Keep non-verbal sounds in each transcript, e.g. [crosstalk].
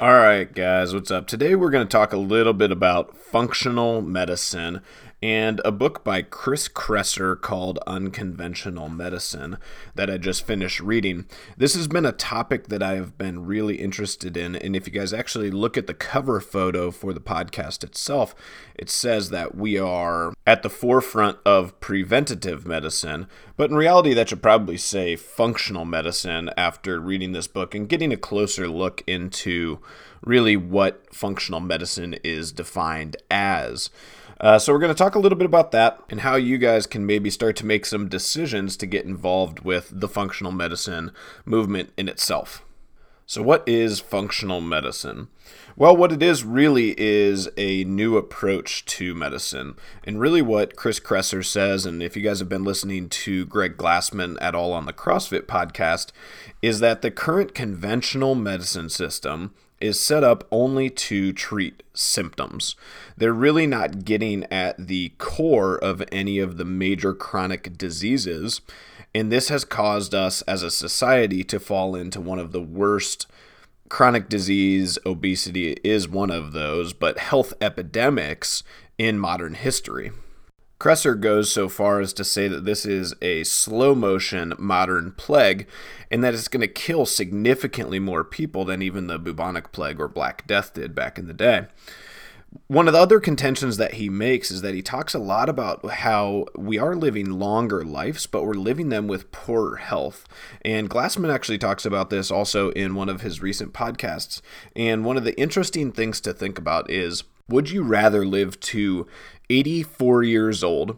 All right, guys, what's up? Today we're going to talk a little bit about functional medicine and a book by Chris Kresser called Unconventional Medicine that I just finished reading. This has been a topic that I have been really interested in, and if you guys actually look at the cover photo for the podcast itself, it says that we are at the forefront of preventative medicine, but in reality, that should probably say functional medicine after reading this book and getting a closer look into really what functional medicine is defined as. Uh, so, we're going to talk a little bit about that and how you guys can maybe start to make some decisions to get involved with the functional medicine movement in itself. So, what is functional medicine? Well, what it is really is a new approach to medicine. And really, what Chris Kresser says, and if you guys have been listening to Greg Glassman at all on the CrossFit podcast, is that the current conventional medicine system is set up only to treat symptoms. They're really not getting at the core of any of the major chronic diseases. And this has caused us as a society to fall into one of the worst chronic disease, obesity is one of those, but health epidemics in modern history. Kresser goes so far as to say that this is a slow motion modern plague and that it's going to kill significantly more people than even the bubonic plague or Black Death did back in the day. One of the other contentions that he makes is that he talks a lot about how we are living longer lives, but we're living them with poorer health. And Glassman actually talks about this also in one of his recent podcasts. And one of the interesting things to think about is would you rather live to 84 years old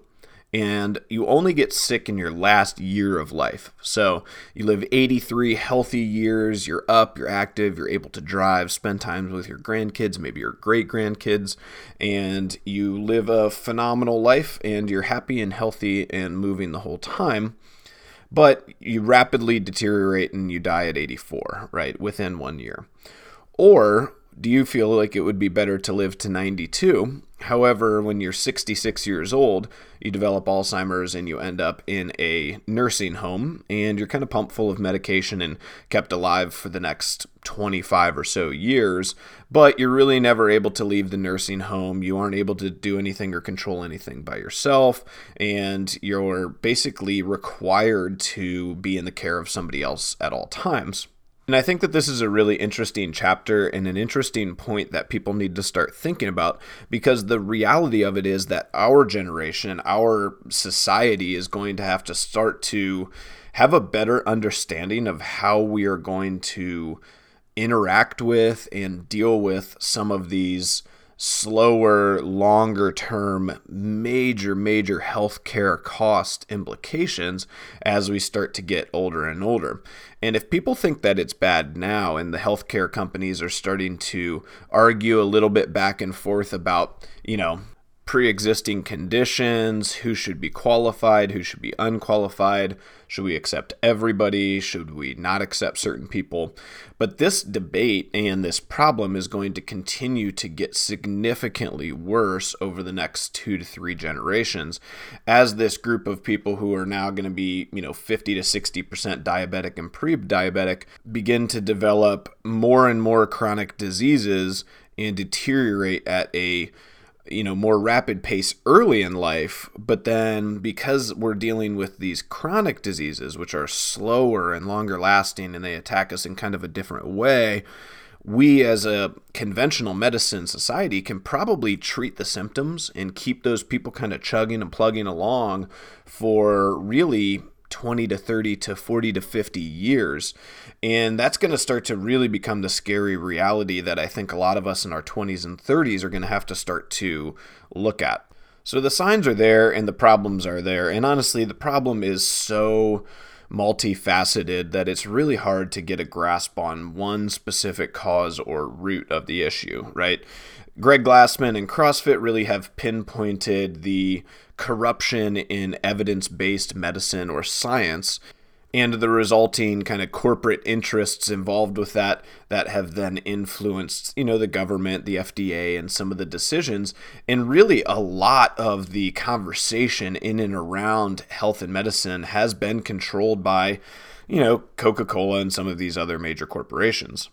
and you only get sick in your last year of life. So you live 83 healthy years, you're up, you're active, you're able to drive, spend time with your grandkids, maybe your great grandkids, and you live a phenomenal life and you're happy and healthy and moving the whole time. But you rapidly deteriorate and you die at 84, right, within one year. Or do you feel like it would be better to live to 92? However, when you're 66 years old, you develop Alzheimer's and you end up in a nursing home and you're kind of pumped full of medication and kept alive for the next 25 or so years, but you're really never able to leave the nursing home. You aren't able to do anything or control anything by yourself, and you're basically required to be in the care of somebody else at all times. And I think that this is a really interesting chapter and an interesting point that people need to start thinking about because the reality of it is that our generation, our society is going to have to start to have a better understanding of how we are going to interact with and deal with some of these slower, longer term, major, major healthcare cost implications as we start to get older and older. And if people think that it's bad now, and the healthcare companies are starting to argue a little bit back and forth about, you know, pre existing conditions, who should be qualified, who should be unqualified, should we accept everybody, should we not accept certain people. But this debate and this problem is going to continue to get significantly worse over the next two to three generations as this group of people who are now going to be, you know, 50 to 60% diabetic and pre diabetic begin to develop more and more chronic diseases and deteriorate at a you know more rapid pace early in life but then because we're dealing with these chronic diseases which are slower and longer lasting and they attack us in kind of a different way we as a conventional medicine society can probably treat the symptoms and keep those people kind of chugging and plugging along for really 20 to 30 to 40 to 50 years. And that's going to start to really become the scary reality that I think a lot of us in our 20s and 30s are going to have to start to look at. So the signs are there and the problems are there. And honestly, the problem is so multifaceted that it's really hard to get a grasp on one specific cause or root of the issue, right? Greg Glassman and CrossFit really have pinpointed the corruption in evidence based medicine or science and the resulting kind of corporate interests involved with that that have then influenced you know the government the FDA and some of the decisions and really a lot of the conversation in and around health and medicine has been controlled by you know Coca-Cola and some of these other major corporations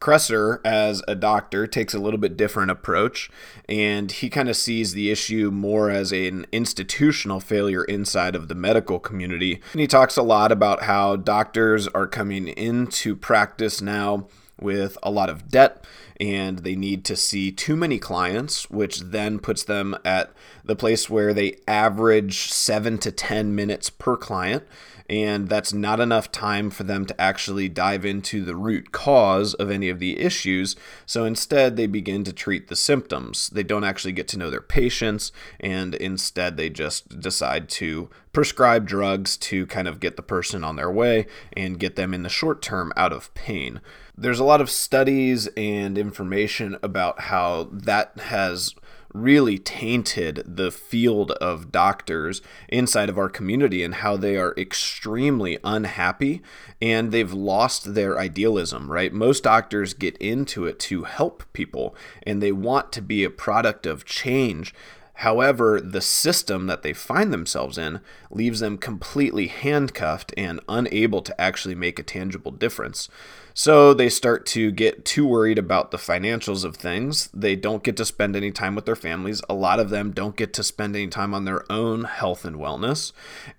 Kresser, as a doctor, takes a little bit different approach, and he kind of sees the issue more as an institutional failure inside of the medical community. And he talks a lot about how doctors are coming into practice now with a lot of debt and they need to see too many clients, which then puts them at the place where they average seven to 10 minutes per client and that's not enough time for them to actually dive into the root cause of any of the issues. So instead, they begin to treat the symptoms. They don't actually get to know their patients, and instead, they just decide to prescribe drugs to kind of get the person on their way and get them in the short term out of pain. There's a lot of studies and information about how that has really tainted the field of doctors inside of our community and how they are extremely unhappy and they've lost their idealism, right? Most doctors get into it to help people and they want to be a product of change. However, the system that they find themselves in leaves them completely handcuffed and unable to actually make a tangible difference. So they start to get too worried about the financials of things. They don't get to spend any time with their families. A lot of them don't get to spend any time on their own health and wellness.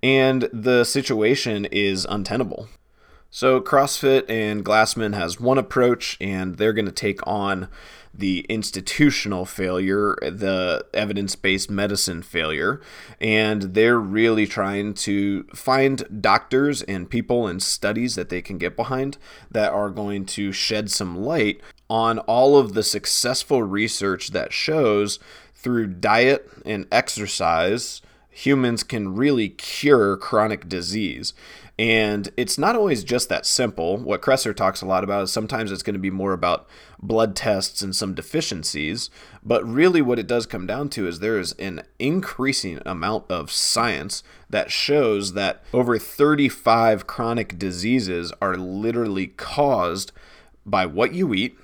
And the situation is untenable. So CrossFit and Glassman has one approach, and they're going to take on the institutional failure, the evidence based medicine failure, and they're really trying to find doctors and people and studies that they can get behind that are going to shed some light on all of the successful research that shows through diet and exercise humans can really cure chronic disease. And it's not always just that simple. What Kresser talks a lot about is sometimes it's going to be more about blood tests and some deficiencies. But really, what it does come down to is there is an increasing amount of science that shows that over 35 chronic diseases are literally caused by what you eat,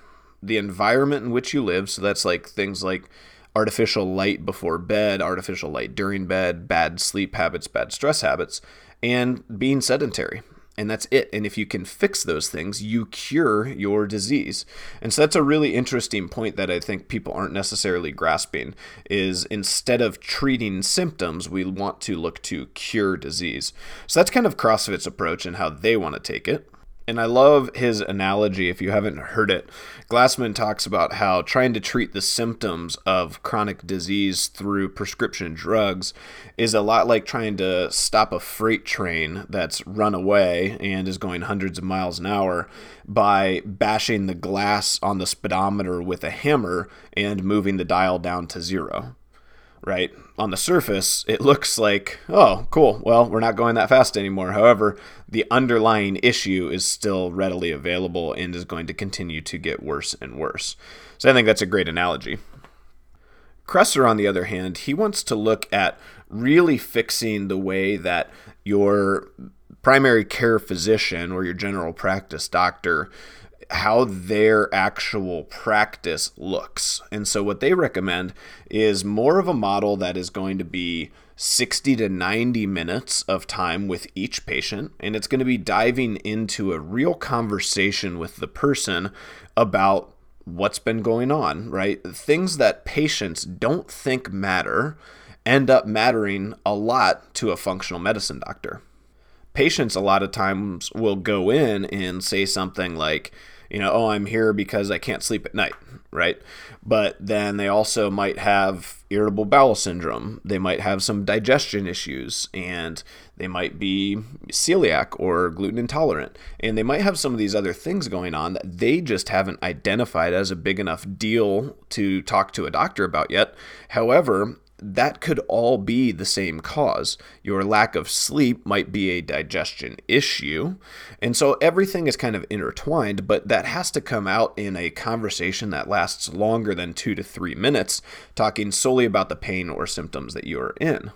the environment in which you live. So that's like things like artificial light before bed, artificial light during bed, bad sleep habits, bad stress habits, and being sedentary. And that's it. And if you can fix those things, you cure your disease. And so that's a really interesting point that I think people aren't necessarily grasping is instead of treating symptoms, we want to look to cure disease. So that's kind of CrossFit's approach and how they want to take it. And I love his analogy. If you haven't heard it, Glassman talks about how trying to treat the symptoms of chronic disease through prescription drugs is a lot like trying to stop a freight train that's run away and is going hundreds of miles an hour by bashing the glass on the speedometer with a hammer and moving the dial down to zero right? On the surface, it looks like, oh, cool. Well, we're not going that fast anymore. However, the underlying issue is still readily available and is going to continue to get worse and worse. So I think that's a great analogy. Kresser, on the other hand, he wants to look at really fixing the way that your primary care physician or your general practice doctor how their actual practice looks. And so, what they recommend is more of a model that is going to be 60 to 90 minutes of time with each patient, and it's going to be diving into a real conversation with the person about what's been going on, right? Things that patients don't think matter end up mattering a lot to a functional medicine doctor. Patients, a lot of times, will go in and say something like, you know, oh, I'm here because I can't sleep at night, right? But then they also might have irritable bowel syndrome. They might have some digestion issues and they might be celiac or gluten intolerant. And they might have some of these other things going on that they just haven't identified as a big enough deal to talk to a doctor about yet. However, that could all be the same cause. Your lack of sleep might be a digestion issue. And so everything is kind of intertwined, but that has to come out in a conversation that lasts longer than two to three minutes, talking solely about the pain or symptoms that you are in.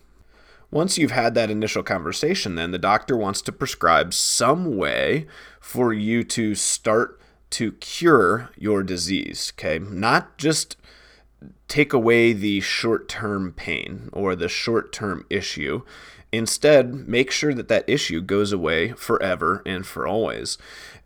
Once you've had that initial conversation, then the doctor wants to prescribe some way for you to start to cure your disease. Okay. Not just take away the short term pain or the short term issue. Instead, make sure that that issue goes away forever and for always.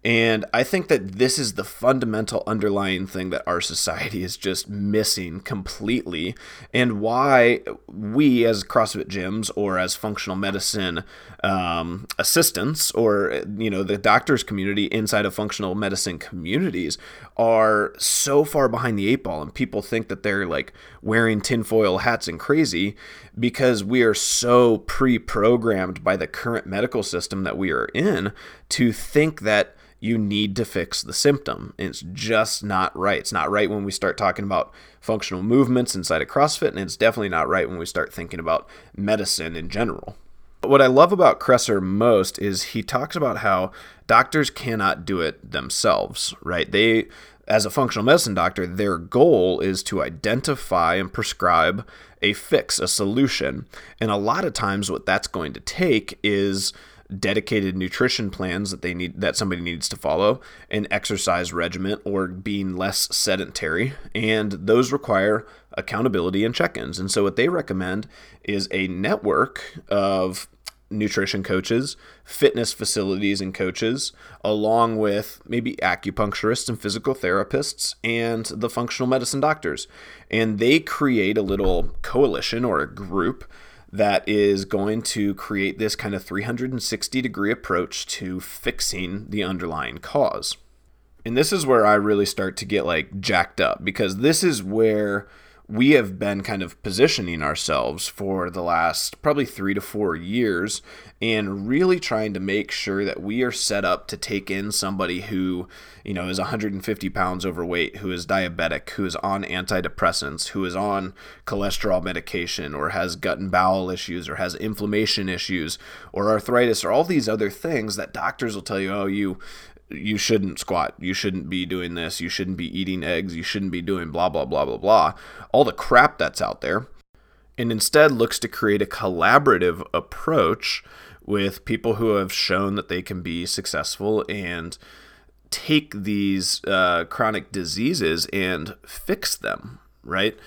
And I think that this is the fundamental underlying thing that our society is just missing completely, and why we, as CrossFit gyms or as functional medicine um, assistants, or you know the doctors community inside of functional medicine communities, are so far behind the eight ball, and people think that they're like wearing tinfoil hats and crazy because we are so pre-programmed by the current medical system that we are in to think that you need to fix the symptom. It's just not right. It's not right when we start talking about functional movements inside of CrossFit, and it's definitely not right when we start thinking about medicine in general. But what I love about Kresser most is he talks about how doctors cannot do it themselves, right? They as a functional medicine doctor, their goal is to identify and prescribe a fix, a solution. And a lot of times what that's going to take is dedicated nutrition plans that they need that somebody needs to follow, an exercise regimen or being less sedentary, and those require accountability and check-ins. And so what they recommend is a network of nutrition coaches, fitness facilities and coaches, along with maybe acupuncturists and physical therapists and the functional medicine doctors. And they create a little coalition or a group that is going to create this kind of 360 degree approach to fixing the underlying cause. And this is where I really start to get like jacked up because this is where we have been kind of positioning ourselves for the last probably three to four years and really trying to make sure that we are set up to take in somebody who, you know, is 150 pounds overweight, who is diabetic, who is on antidepressants, who is on cholesterol medication, or has gut and bowel issues, or has inflammation issues, or arthritis, or all these other things that doctors will tell you, oh, you you shouldn't squat. You shouldn't be doing this. You shouldn't be eating eggs. You shouldn't be doing blah, blah, blah, blah, blah. All the crap that's out there. And instead looks to create a collaborative approach with people who have shown that they can be successful and take these uh, chronic diseases and fix them, right?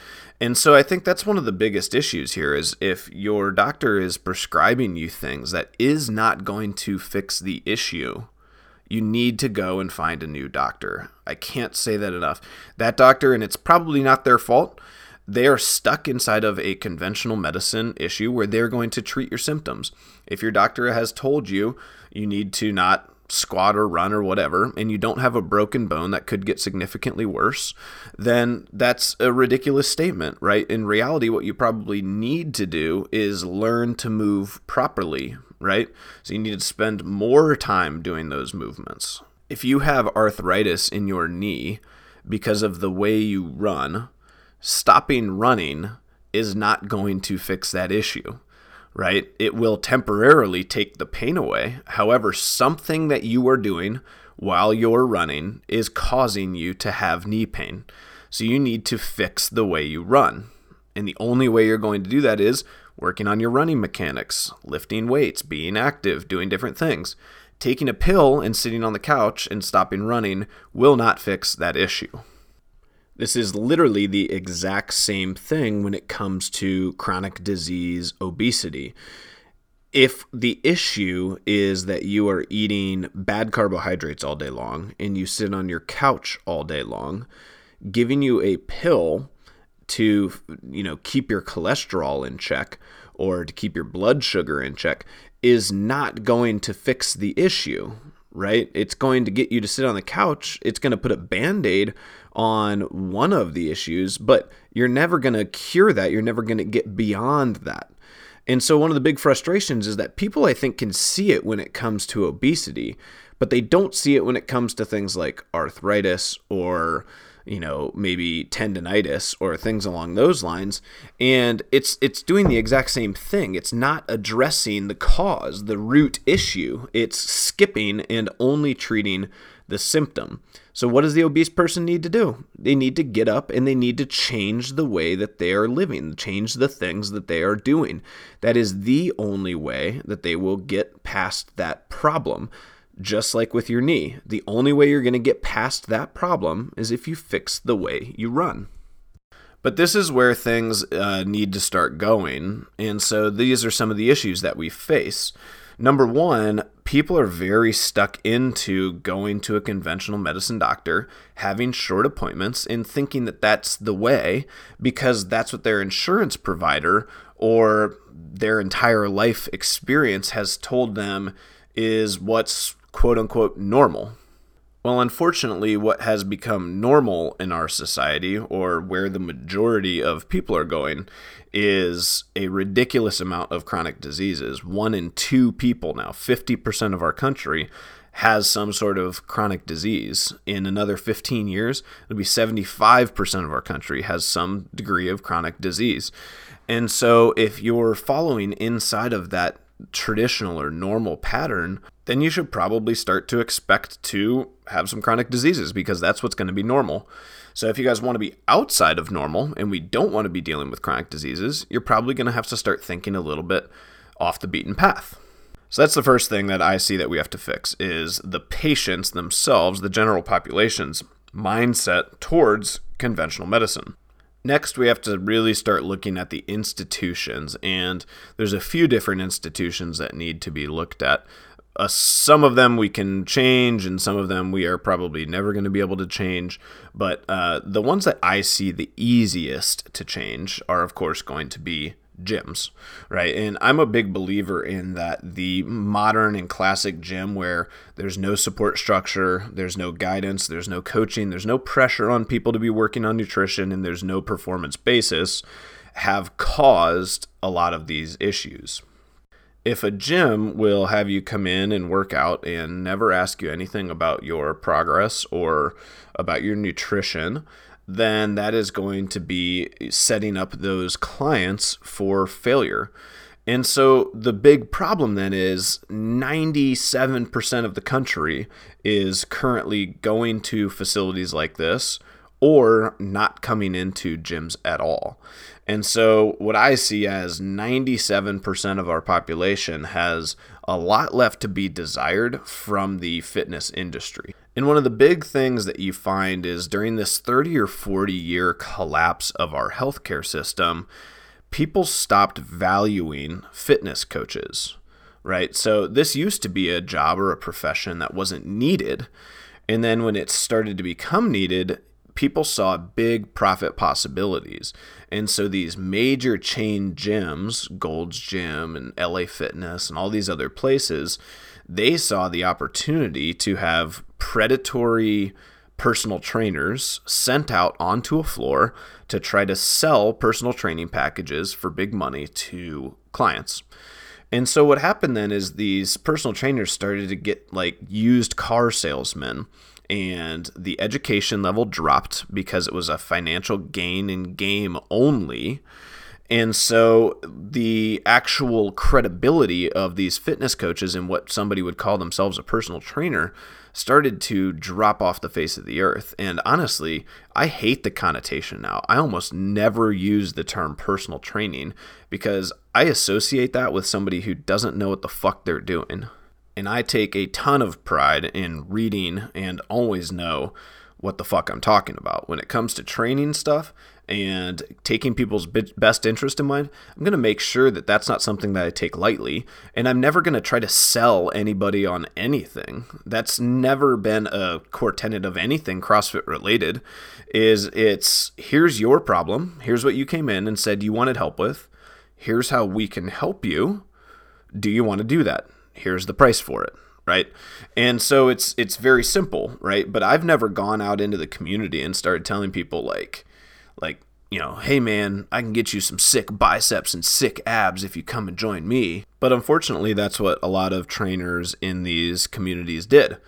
And so I think that's one of the biggest issues here is if your doctor is prescribing you things that is not going to fix the issue, you need to go and find a new doctor. I can't say that enough. That doctor, and it's probably not their fault, they are stuck inside of a conventional medicine issue where they're going to treat your symptoms. If your doctor has told you you need to not squat or run or whatever, and you don't have a broken bone that could get significantly worse, then that's a ridiculous statement, right? In reality, what you probably need to do is learn to move properly, right? So you need to spend more time doing those movements. If you have arthritis in your knee because of the way you run, stopping running is not going to fix that issue, right? It will temporarily take the pain away. However, something that you are doing while you're running is causing you to have knee pain. So you need to fix the way you run. And the only way you're going to do that is working on your running mechanics, lifting weights, being active, doing different things. Taking a pill and sitting on the couch and stopping running will not fix that issue. This is literally the exact same thing when it comes to chronic disease obesity. If the issue is that you are eating bad carbohydrates all day long and you sit on your couch all day long, giving you a pill to you know keep your cholesterol in check or to keep your blood sugar in check is not going to fix the issue right? It's going to get you to sit on the couch. It's going to put a band-aid on one of the issues but you're never going to cure that. You're never going to get beyond that. And so one of the big frustrations is that people i think can see it when it comes to obesity but they don't see it when it comes to things like arthritis or you know maybe tendonitis or things along those lines. And it's it's doing the exact same thing. It's not addressing the cause the root issue. It's skipping and only treating the symptom. So what does the obese person need to do? They need to get up and they need to change the way that they are living change the things that they are doing. That is the only way that they will get past that problem just like with your knee, the only way you're going to get past that problem is if you fix the way you run. But this is where things uh, need to start going. And so these are some of the issues that we face. Number one, people are very stuck into going to a conventional medicine doctor, having short appointments, and thinking that that's the way because that's what their insurance provider or their entire life experience has told them is what's quote unquote normal. Well, unfortunately, what has become normal in our society, or where the majority of people are going, is a ridiculous amount of chronic diseases. One in two people now, 50% of our country, has some sort of chronic disease. In another 15 years, it'll be 75% of our country has some degree of chronic disease. And so, if you're following inside of that traditional or normal pattern, then you should probably start to expect to have some chronic diseases because that's what's going to be normal. So, if you guys want to be outside of normal and we don't want to be dealing with chronic diseases, you're probably going to have to start thinking a little bit off the beaten path. So that's the first thing that I see that we have to fix is the patients themselves, the general population's mindset towards conventional medicine. Next, we have to really start looking at the institutions, and there's a few different institutions that need to be looked at. Uh, some of them we can change, and some of them we are probably never going to be able to change. But uh, the ones that I see the easiest to change are, of course, going to be gyms, right? And I'm a big believer in that the modern and classic gym where there's no support structure, there's no guidance, there's no coaching, there's no pressure on people to be working on nutrition, and there's no performance basis have caused a lot of these issues. If a gym will have you come in and work out and never ask you anything about your progress or about your nutrition, then that is going to be setting up those clients for failure. And so the big problem then is 97% of the country is currently going to facilities like this or not coming into gyms at all. And so, what I see as 97% of our population has a lot left to be desired from the fitness industry. And one of the big things that you find is during this 30 or 40 year collapse of our healthcare system, people stopped valuing fitness coaches, right? So this used to be a job or a profession that wasn't needed. And then when it started to become needed, people saw big profit possibilities. And so these major chain gyms, Gold's Gym and LA Fitness and all these other places, they saw the opportunity to have predatory personal trainers sent out onto a floor to try to sell personal training packages for big money to clients. And so what happened then is these personal trainers started to get like used car salesmen and the education level dropped because it was a financial gain in game only. And so the actual credibility of these fitness coaches and what somebody would call themselves a personal trainer started to drop off the face of the earth. And honestly, I hate the connotation now. I almost never use the term personal training because I associate that with somebody who doesn't know what the fuck they're doing. And I take a ton of pride in reading and always know what the fuck I'm talking about. When it comes to training stuff, and taking people's best interest in mind, I'm going to make sure that that's not something that I take lightly. And I'm never going to try to sell anybody on anything. That's never been a core tenet of anything CrossFit related. Is it's here's your problem. Here's what you came in and said you wanted help with. Here's how we can help you. Do you want to do that? Here's the price for it right and so it's it's very simple right but i've never gone out into the community and started telling people like like you know, hey man, I can get you some sick biceps and sick abs if you come and join me. But unfortunately, that's what a lot of trainers in these communities did.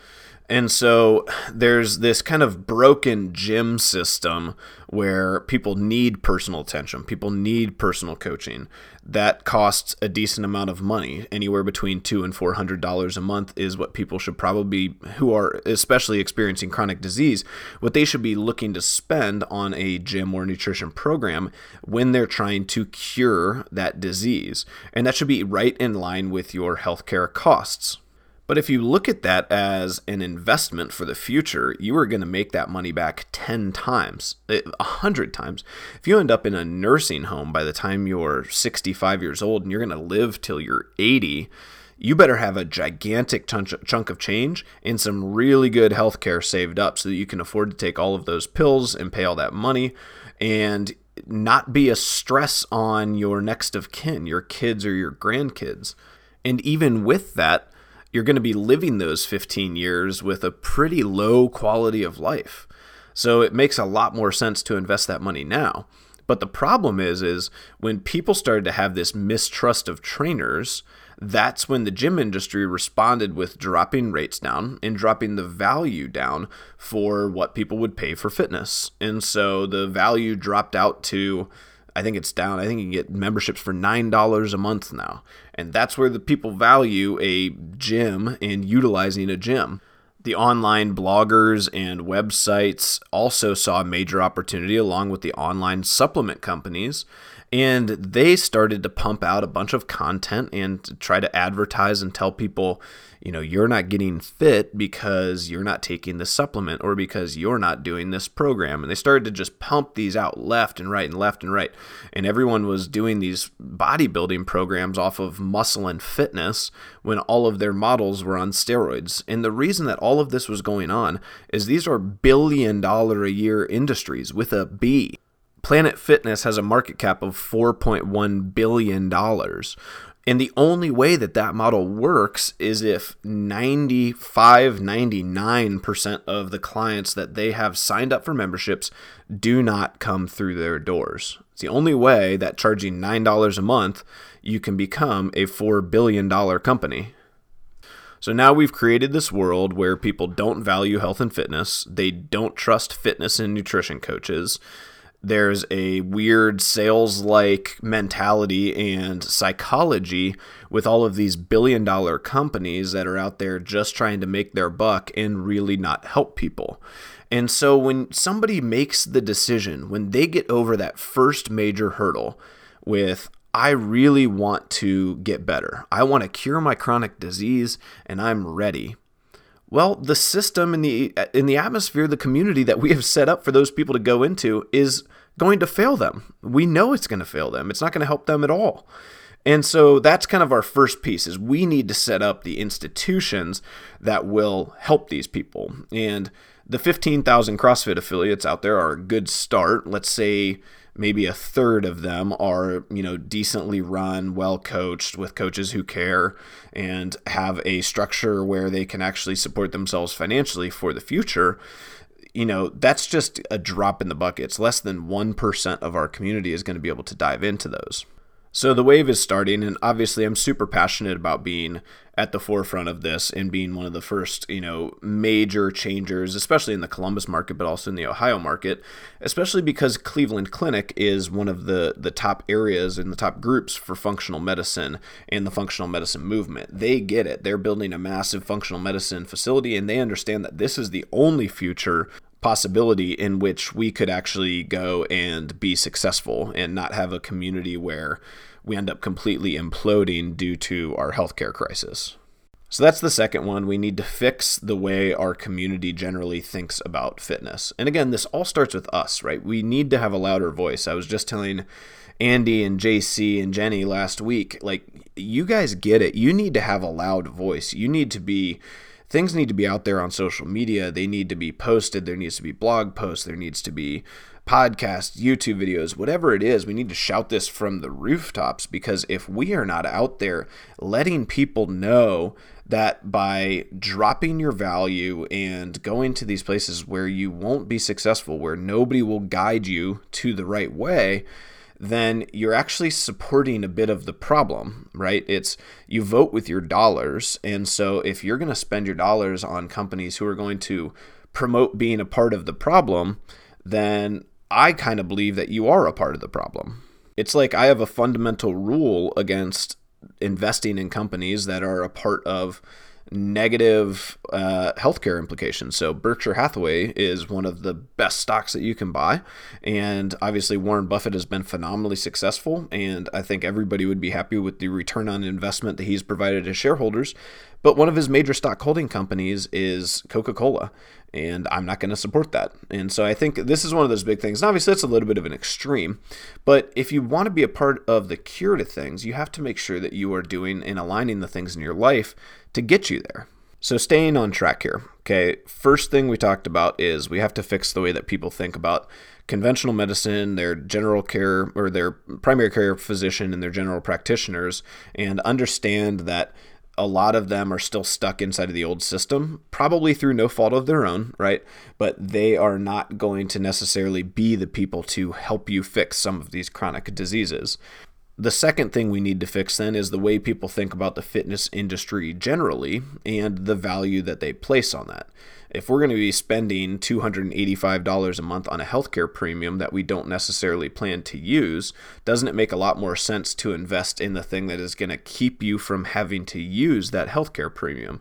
And so there's this kind of broken gym system where people need personal attention, people need personal coaching. That costs a decent amount of money. Anywhere between two and four hundred dollars a month is what people should probably who are especially experiencing chronic disease, what they should be looking to spend on a gym or nutrition program when they're trying to cure that disease. And that should be right in line with your healthcare costs. But if you look at that as an investment for the future, you are going to make that money back 10 times, eh, 100 times. If you end up in a nursing home by the time you're 65 years old and you're going to live till you're 80, you better have a gigantic chunk of change and some really good health care saved up so that you can afford to take all of those pills and pay all that money and not be a stress on your next of kin, your kids or your grandkids. And even with that, you're going to be living those 15 years with a pretty low quality of life. So it makes a lot more sense to invest that money now. But the problem is is when people started to have this mistrust of trainers, that's when the gym industry responded with dropping rates down and dropping the value down for what people would pay for fitness. And so the value dropped out to I think it's down. I think you can get memberships for $9 a month now. And that's where the people value a gym and utilizing a gym. The online bloggers and websites also saw a major opportunity along with the online supplement companies and they started to pump out a bunch of content and try to advertise and tell people, you know, you're not getting fit because you're not taking this supplement or because you're not doing this program. And they started to just pump these out left and right and left and right. And everyone was doing these bodybuilding programs off of muscle and fitness when all of their models were on steroids. And the reason that all of this was going on is these are billion dollar a year industries with a B. Planet Fitness has a market cap of $4.1 billion. And the only way that that model works is if 95, 99% of the clients that they have signed up for memberships do not come through their doors. It's the only way that charging $9 a month, you can become a $4 billion company. So now we've created this world where people don't value health and fitness, they don't trust fitness and nutrition coaches there's a weird sales like mentality and psychology with all of these billion dollar companies that are out there just trying to make their buck and really not help people. And so when somebody makes the decision, when they get over that first major hurdle with, I really want to get better, I want to cure my chronic disease, and I'm ready. Well, the system in the in the atmosphere, the community that we have set up for those people to go into is going to fail them. We know it's going to fail them. It's not going to help them at all. And so that's kind of our first piece is we need to set up the institutions that will help these people. And the 15,000 CrossFit affiliates out there are a good start. Let's say maybe a third of them are, you know, decently run, well coached with coaches who care and have a structure where they can actually support themselves financially for the future you know, that's just a drop in the bucket. It's less than 1% of our community is going to be able to dive into those. So the wave is starting, and obviously, I'm super passionate about being at the forefront of this and being one of the first, you know, major changers, especially in the Columbus market, but also in the Ohio market, especially because Cleveland Clinic is one of the the top areas and the top groups for functional medicine and the functional medicine movement. They get it. They're building a massive functional medicine facility, and they understand that this is the only future possibility in which we could actually go and be successful and not have a community where we end up completely imploding due to our healthcare crisis. So that's the second one. We need to fix the way our community generally thinks about fitness. And again, this all starts with us, right? We need to have a louder voice. I was just telling Andy and JC and Jenny last week, like, you guys get it. You need to have a loud voice. You need to be things need to be out there on social media. They need to be posted. There needs to be blog posts. There needs to be podcasts, YouTube videos, whatever it is. We need to shout this from the rooftops because if we are not out there letting people know that by dropping your value and going to these places where you won't be successful, where nobody will guide you to the right way, then you're actually supporting a bit of the problem, right? It's you vote with your dollars. And so if you're going to spend your dollars on companies who are going to promote being a part of the problem, then I kind of believe that you are a part of the problem. It's like I have a fundamental rule against investing in companies that are a part of negative uh, healthcare implications. So Berkshire Hathaway is one of the best stocks that you can buy, and obviously Warren Buffett has been phenomenally successful, and I think everybody would be happy with the return on investment that he's provided to shareholders. But one of his major stock holding companies is Coca Cola, and I'm not going to support that. And so I think this is one of those big things. And obviously, that's a little bit of an extreme, but if you want to be a part of the cure to things, you have to make sure that you are doing and aligning the things in your life to get you there. So, staying on track here, okay, first thing we talked about is we have to fix the way that people think about conventional medicine, their general care or their primary care physician, and their general practitioners, and understand that a lot of them are still stuck inside of the old system, probably through no fault of their own, right? But they are not going to necessarily be the people to help you fix some of these chronic diseases. The second thing we need to fix then is the way people think about the fitness industry generally and the value that they place on that. If we're going to be spending $285 a month on a healthcare premium that we don't necessarily plan to use, doesn't it make a lot more sense to invest in the thing that is going to keep you from having to use that healthcare premium?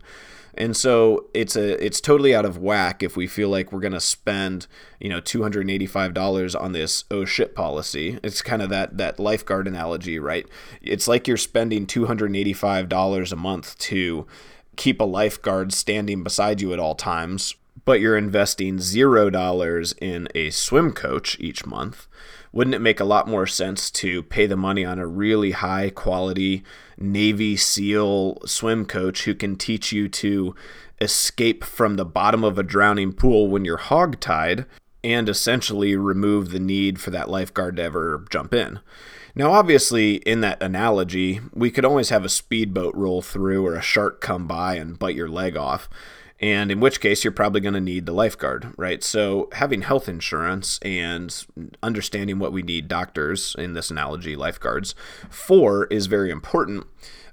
And so it's a it's totally out of whack if we feel like we're gonna spend you know two hundred and eighty five dollars on this oh shit policy. It's kind of that that lifeguard analogy, right? It's like you're spending two hundred and eighty five dollars a month to keep a lifeguard standing beside you at all times, but you're investing zero dollars in a swim coach each month wouldn't it make a lot more sense to pay the money on a really high quality Navy SEAL swim coach who can teach you to escape from the bottom of a drowning pool when you're hogtied and essentially remove the need for that lifeguard to ever jump in? Now, obviously, in that analogy, we could always have a speedboat roll through or a shark come by and bite your leg off and in which case you're probably going to need the lifeguard, right? So having health insurance and understanding what we need doctors in this analogy, lifeguards, for is very important,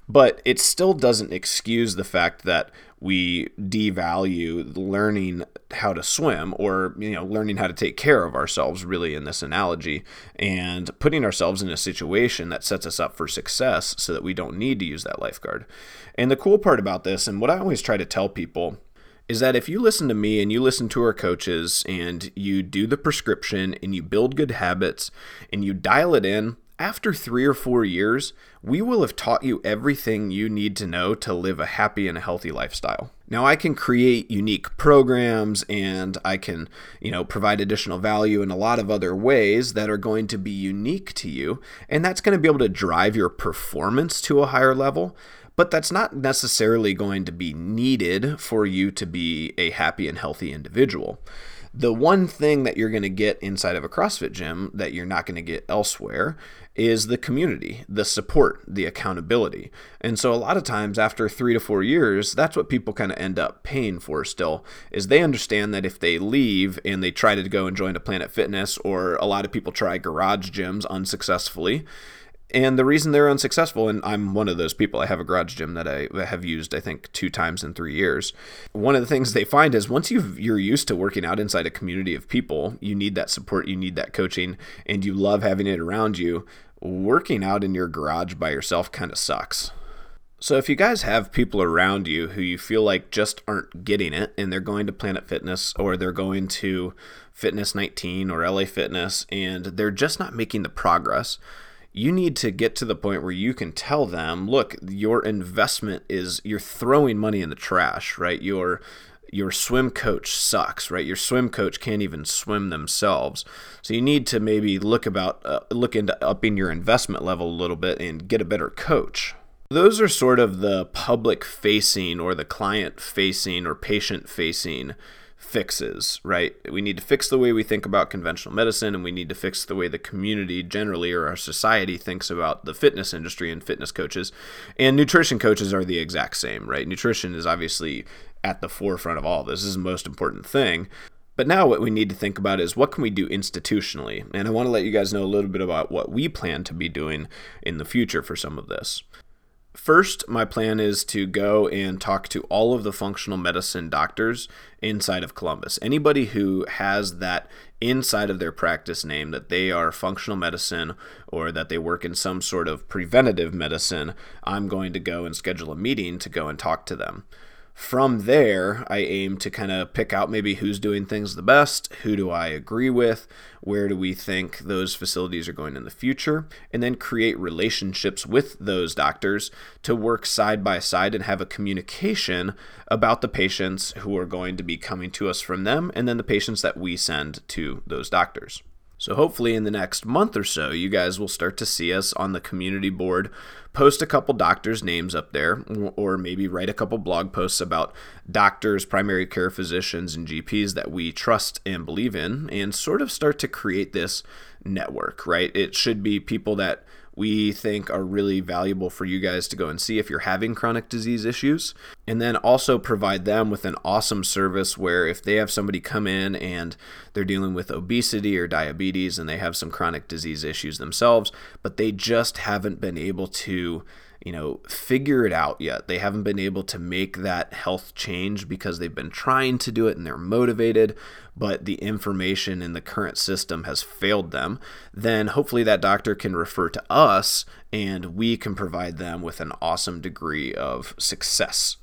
but it still doesn't excuse the fact that we devalue learning how to swim or you know learning how to take care of ourselves really in this analogy and putting ourselves in a situation that sets us up for success so that we don't need to use that lifeguard. And the cool part about this and what I always try to tell people is that if you listen to me and you listen to our coaches and you do the prescription and you build good habits and you dial it in, after three or four years, we will have taught you everything you need to know to live a happy and a healthy lifestyle. Now I can create unique programs and I can, you know, provide additional value in a lot of other ways that are going to be unique to you, and that's going to be able to drive your performance to a higher level but that's not necessarily going to be needed for you to be a happy and healthy individual. The one thing that you're going to get inside of a CrossFit gym that you're not going to get elsewhere is the community, the support, the accountability. And so a lot of times after 3 to 4 years, that's what people kind of end up paying for still is they understand that if they leave and they try to go and join a Planet Fitness or a lot of people try garage gyms unsuccessfully, and the reason they're unsuccessful, and I'm one of those people, I have a garage gym that I have used, I think, two times in three years. One of the things they find is once you you're used to working out inside a community of people, you need that support, you need that coaching, and you love having it around you. Working out in your garage by yourself kind of sucks. So if you guys have people around you who you feel like just aren't getting it and they're going to Planet Fitness or they're going to Fitness 19 or LA Fitness and they're just not making the progress, you need to get to the point where you can tell them, look, your investment is you're throwing money in the trash, right? Your your swim coach sucks, right? Your swim coach can't even swim themselves. So you need to maybe look about uh, look into upping your investment level a little bit and get a better coach. Those are sort of the public facing or the client facing or patient facing fixes, right? We need to fix the way we think about conventional medicine, and we need to fix the way the community generally or our society thinks about the fitness industry and fitness coaches. And nutrition coaches are the exact same, right? Nutrition is obviously at the forefront of all this. This is the most important thing. But now what we need to think about is what can we do institutionally? And I want to let you guys know a little bit about what we plan to be doing in the future for some of this. First, my plan is to go and talk to all of the functional medicine doctors inside of Columbus. Anybody who has that inside of their practice name that they are functional medicine or that they work in some sort of preventative medicine, I'm going to go and schedule a meeting to go and talk to them. From there, I aim to kind of pick out maybe who's doing things the best, who do I agree with, where do we think those facilities are going in the future, and then create relationships with those doctors to work side by side and have a communication about the patients who are going to be coming to us from them, and then the patients that we send to those doctors. So, hopefully, in the next month or so, you guys will start to see us on the community board post a couple doctors' names up there, or maybe write a couple blog posts about doctors, primary care physicians, and GPs that we trust and believe in, and sort of start to create this network, right? It should be people that we think are really valuable for you guys to go and see if you're having chronic disease issues. And then also provide them with an awesome service where if they have somebody come in and they're dealing with obesity or diabetes and they have some chronic disease issues themselves, but they just haven't been able to you know, figure it out yet. They haven't been able to make that health change because they've been trying to do it and they're motivated, but the information in the current system has failed them. Then hopefully that doctor can refer to us and we can provide them with an awesome degree of success.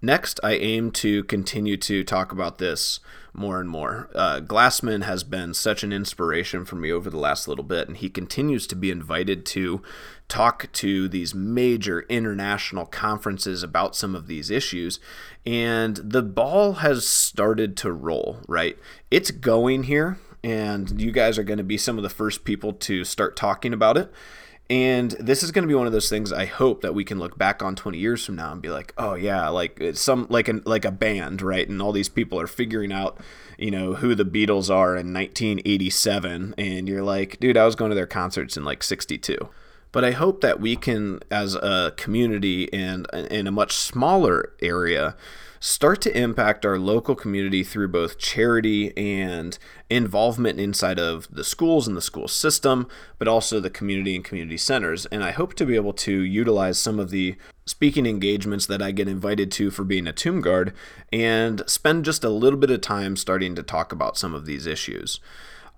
Next, I aim to continue to talk about this more and more. Uh, Glassman has been such an inspiration for me over the last little bit, and he continues to be invited to talk to these major international conferences about some of these issues. And the ball has started to roll, right? It's going here, and you guys are going to be some of the first people to start talking about it. And this is going to be one of those things I hope that we can look back on 20 years from now and be like, "Oh yeah, like some like an like a band, right? And all these people are figuring out, you know, who the Beatles are in 1987 and you're like, "Dude, I was going to their concerts in like 62." But I hope that we can as a community and in a much smaller area start to impact our local community through both charity and involvement inside of the schools and the school system, but also the community and community centers. And I hope to be able to utilize some of the speaking engagements that I get invited to for being a tomb guard and spend just a little bit of time starting to talk about some of these issues.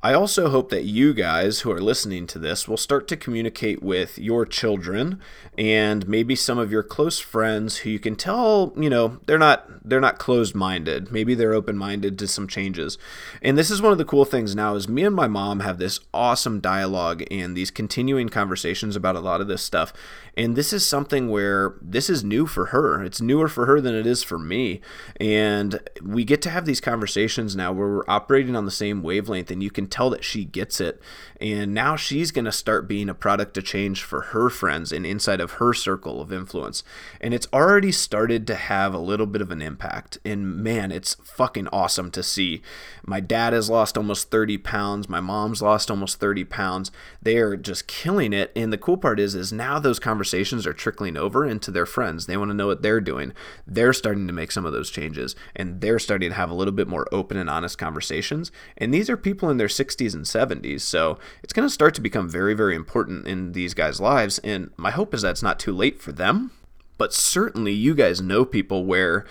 I also hope that you guys who are listening to this will start to communicate with your children and maybe some of your close friends who you can tell, you know, they're not they're not closed-minded. Maybe they're open-minded to some changes. And this is one of the cool things now is me and my mom have this awesome dialogue and these continuing conversations about a lot of this stuff. And this is something where this is new for her. It's newer for her than it is for me. And we get to have these conversations now where we're operating on the same wavelength and you can tell that she gets it. And now she's going to start being a product of change for her friends and inside of her circle of influence. And it's already started to have a little bit of an impact. And man, it's fucking awesome to see. My dad has lost almost 30 pounds. My mom's lost almost 30 pounds. They are just killing it. And the cool part is, is now those conversations conversations are trickling over into their friends. They want to know what they're doing. They're starting to make some of those changes and they're starting to have a little bit more open and honest conversations. And these are people in their 60s and 70s. So it's going to start to become very, very important in these guys' lives. And my hope is that it's not too late for them. But certainly, you guys know people where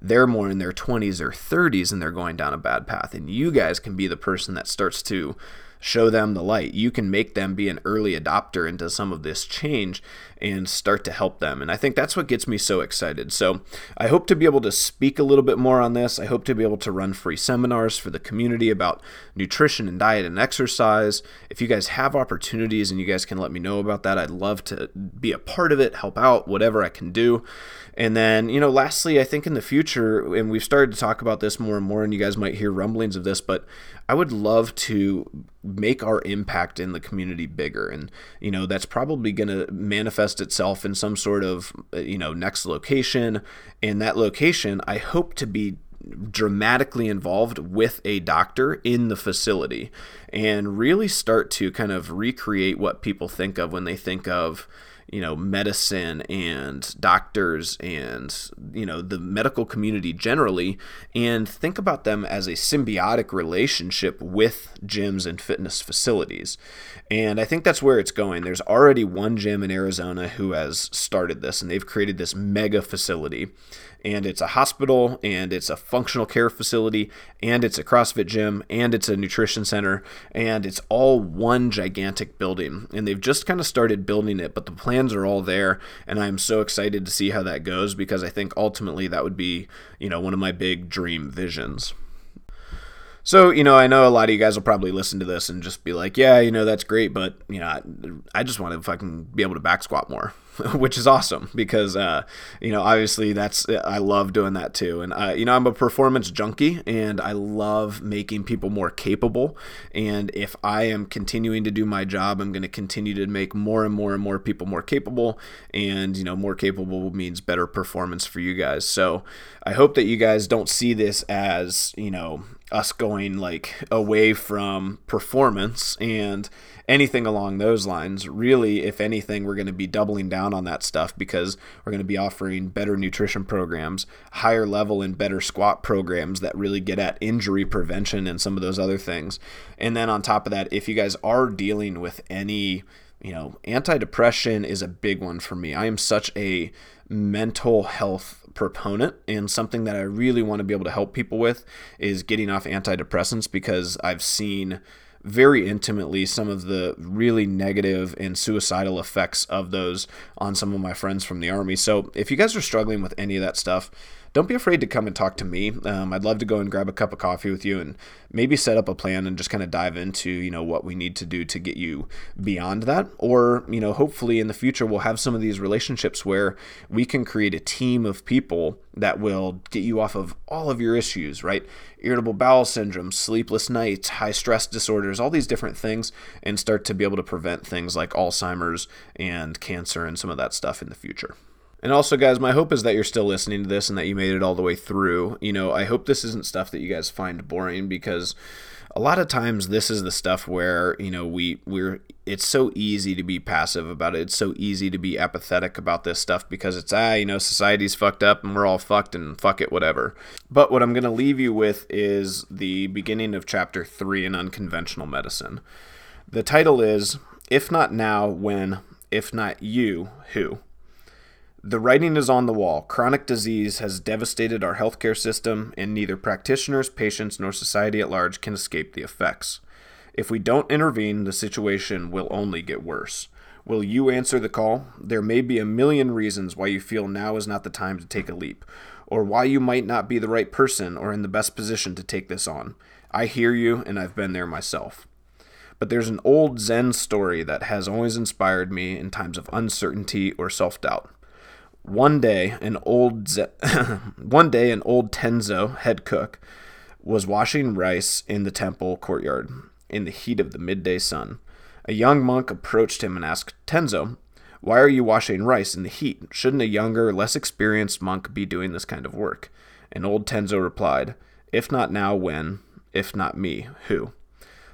they're more in their 20s or 30s and they're going down a bad path. And you guys can be the person that starts to show them the light. You can make them be an early adopter into some of this change and start to help them. And I think that's what gets me so excited. So I hope to be able to speak a little bit more on this. I hope to be able to run free seminars for the community about nutrition and diet and exercise. If you guys have opportunities and you guys can let me know about that, I'd love to be a part of it, help out, whatever I can do. And then, you know, lastly, I think in the future, and we've started to talk about this more and more, and you guys might hear rumblings of this, but I would love to make our impact in the community bigger. And, you know, that's probably going to manifest itself in some sort of, uh, you know, next location. And that location, I hope to be dramatically involved with a doctor in the facility and really start to kind of recreate what people think of when they think of you know medicine and doctors and you know the medical community generally and think about them as a symbiotic relationship with gyms and fitness facilities. And i think that's where it's going. There's already one gym in arizona who has started this and they've created this mega facility. And it's a hospital and it's a functional care facility and it's a CrossFit gym and it's a nutrition center and it's all one gigantic building. And they've just kind of started building it but the plan are all there, and I'm so excited to see how that goes because I think ultimately that would be, you know, one of my big dream visions. So, you know, I know a lot of you guys will probably listen to this and just be like, yeah, you know, that's great, but, you know, I, I just want to fucking be able to back squat more. [laughs] which is awesome because uh, you know obviously that's I love doing that too. And uh, you know I'm a performance junkie and I love making people more capable. And if I am continuing to do my job I'm going to continue to make more and more and more people more capable. And you know more capable means better performance for you guys. So I hope that you guys don't see this as you know us going like away from performance and anything along those lines. Really, if anything, we're going to be doubling down on that stuff because we're going to be offering better nutrition programs, higher level and better squat programs that really get at injury prevention and some of those other things. And then on top of that, if you guys are dealing with any you know, anti-depression is a big one for me. I am such a mental health proponent and something that I really want to be able to help people with is getting off antidepressants because I've seen very intimately some of the really negative and suicidal effects of those on some of my friends from the army. So if you guys are struggling with any of that stuff, don't be afraid to come and talk to me. Um, I'd love to go and grab a cup of coffee with you and maybe set up a plan and just kind of dive into you know what we need to do to get you beyond that. Or you know hopefully in the future we'll have some of these relationships where we can create a team of people that will get you off of all of your issues, right? Irritable bowel syndrome, sleepless nights, high stress disorders, all these different things, and start to be able to prevent things like Alzheimer's and cancer and some of that stuff in the future. And also, guys, my hope is that you're still listening to this and that you made it all the way through. You know, I hope this isn't stuff that you guys find boring because a lot of times this is the stuff where you know we we're it's so easy to be passive about it. It's so easy to be apathetic about this stuff because it's ah you know society's fucked up and we're all fucked and fuck it whatever. But what i'm going to leave you with is the beginning of chapter 3 in unconventional medicine. The title is if not now when if not you who the writing is on the wall. Chronic disease has devastated our healthcare system, and neither practitioners, patients, nor society at large can escape the effects. If we don't intervene, the situation will only get worse. Will you answer the call? There may be a million reasons why you feel now is not the time to take a leap, or why you might not be the right person or in the best position to take this on. I hear you, and I've been there myself. But there's an old Zen story that has always inspired me in times of uncertainty or self doubt. One day, an old Ze- [laughs] one day an old Tenzo head cook was washing rice in the temple courtyard in the heat of the midday sun. A young monk approached him and asked, "Tenzo, why are you washing rice in the heat? Shouldn't a younger, less experienced monk be doing this kind of work?" And old Tenzo replied, "If not now, when? If not me, who?"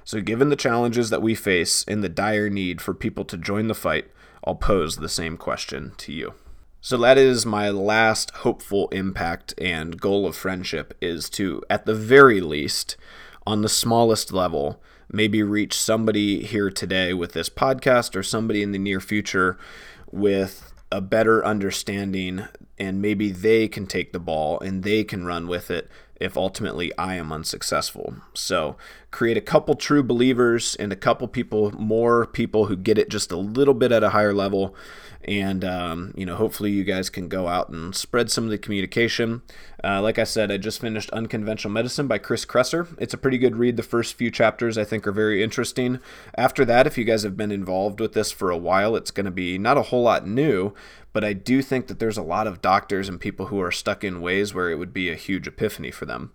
So, given the challenges that we face and the dire need for people to join the fight, I'll pose the same question to you. So that is my last hopeful impact and goal of friendship is to, at the very least, on the smallest level, maybe reach somebody here today with this podcast or somebody in the near future with a better understanding and maybe they can take the ball and they can run with it if ultimately I am unsuccessful. So, create a couple true believers and a couple people, more people who get it just a little bit at a higher level and um, you know hopefully you guys can go out and spread some of the communication. Uh, like i said i just finished unconventional medicine by chris kresser it's a pretty good read. The first few chapters i think are very interesting. After that if you guys have been involved with this for a while it's going to be not a whole lot new but I do think that there's a lot of doctors and people who are stuck in ways where it would be a huge epiphany for them.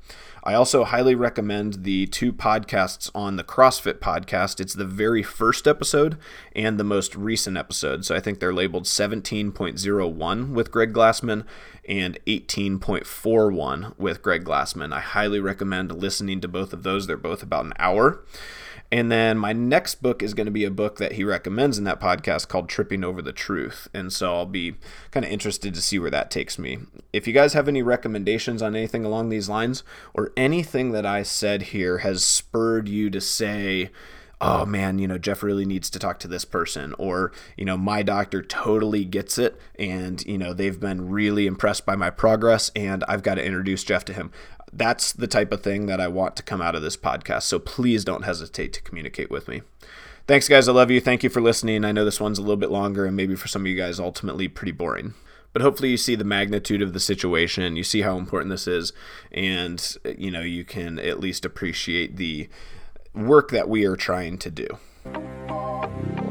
I also highly recommend the two podcasts on the CrossFit podcast. It's the very first episode and the most recent episode. So I think they're labeled 17.01 with Greg Glassman and 18.41 with Greg Glassman. I highly recommend listening to both of those. They're both about an hour. And then my next book is going to be a book that he recommends in that podcast called Tripping Over the Truth. And so I'll be kind of interested to see where that takes me. If you guys have any recommendations on anything along these lines, or anything that I said here has spurred you to say, oh man, you know, Jeff really needs to talk to this person, or, you know, my doctor totally gets it, and, you know, they've been really impressed by my progress, and I've got to introduce Jeff to him that's the type of thing that I want to come out of this podcast. So please don't hesitate to communicate with me. Thanks, guys. I love you. Thank you for listening. I know this one's a little bit longer and maybe for some of you guys, ultimately pretty boring. But hopefully, you see the magnitude of the situation. You see how important this is. And, you know, you can at least appreciate the work that we are trying to do.